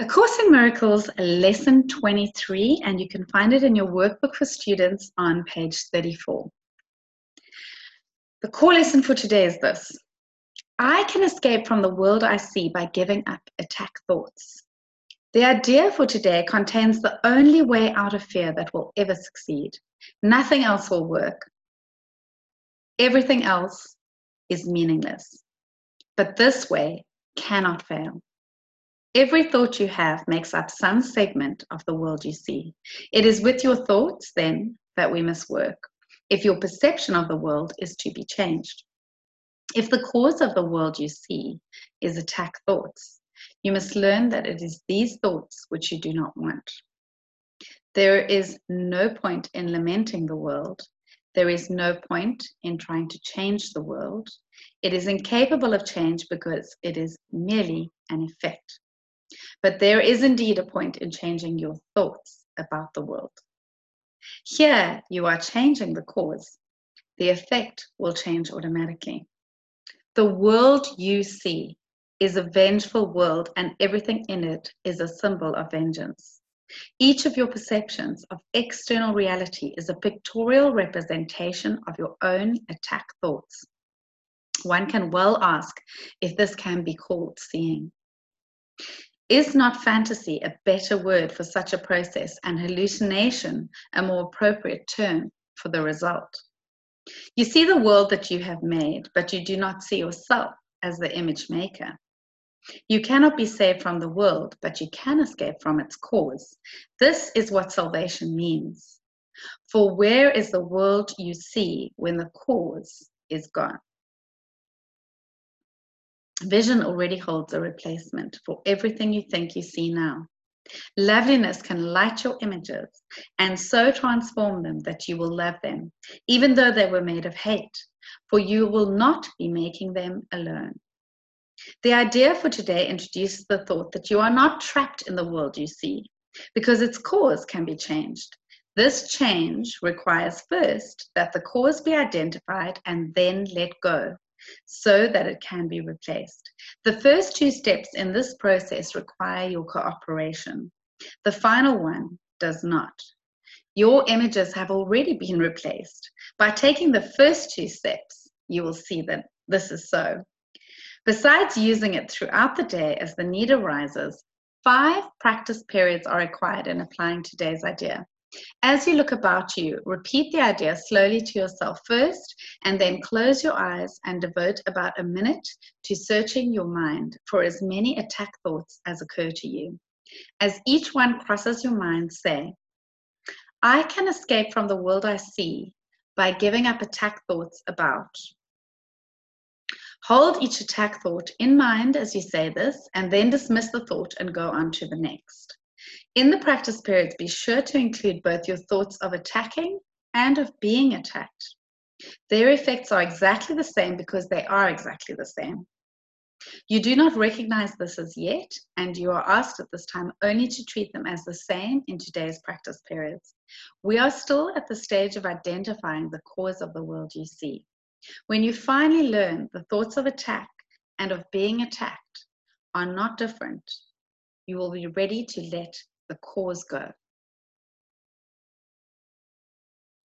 A Course in Miracles, lesson 23, and you can find it in your workbook for students on page 34. The core lesson for today is this I can escape from the world I see by giving up attack thoughts. The idea for today contains the only way out of fear that will ever succeed. Nothing else will work. Everything else is meaningless. But this way cannot fail. Every thought you have makes up some segment of the world you see. It is with your thoughts, then, that we must work, if your perception of the world is to be changed. If the cause of the world you see is attack thoughts, you must learn that it is these thoughts which you do not want. There is no point in lamenting the world. There is no point in trying to change the world. It is incapable of change because it is merely an effect. But there is indeed a point in changing your thoughts about the world. Here, you are changing the cause. The effect will change automatically. The world you see is a vengeful world, and everything in it is a symbol of vengeance. Each of your perceptions of external reality is a pictorial representation of your own attack thoughts. One can well ask if this can be called seeing. Is not fantasy a better word for such a process and hallucination a more appropriate term for the result? You see the world that you have made, but you do not see yourself as the image maker. You cannot be saved from the world, but you can escape from its cause. This is what salvation means. For where is the world you see when the cause is gone? Vision already holds a replacement for everything you think you see now. Loveliness can light your images and so transform them that you will love them, even though they were made of hate, for you will not be making them alone. The idea for today introduces the thought that you are not trapped in the world you see, because its cause can be changed. This change requires first that the cause be identified and then let go so that it can be replaced. The first two steps in this process require your cooperation. The final one does not. Your images have already been replaced. By taking the first two steps, you will see that this is so. Besides using it throughout the day as the need arises, five practice periods are required in applying today's idea. As you look about you, repeat the idea slowly to yourself first, and then close your eyes and devote about a minute to searching your mind for as many attack thoughts as occur to you. As each one crosses your mind, say, I can escape from the world I see by giving up attack thoughts about. Hold each attack thought in mind as you say this, and then dismiss the thought and go on to the next. In the practice periods, be sure to include both your thoughts of attacking and of being attacked. Their effects are exactly the same because they are exactly the same. You do not recognize this as yet, and you are asked at this time only to treat them as the same in today's practice periods. We are still at the stage of identifying the cause of the world you see. When you finally learn the thoughts of attack and of being attacked are not different, you will be ready to let the cause go.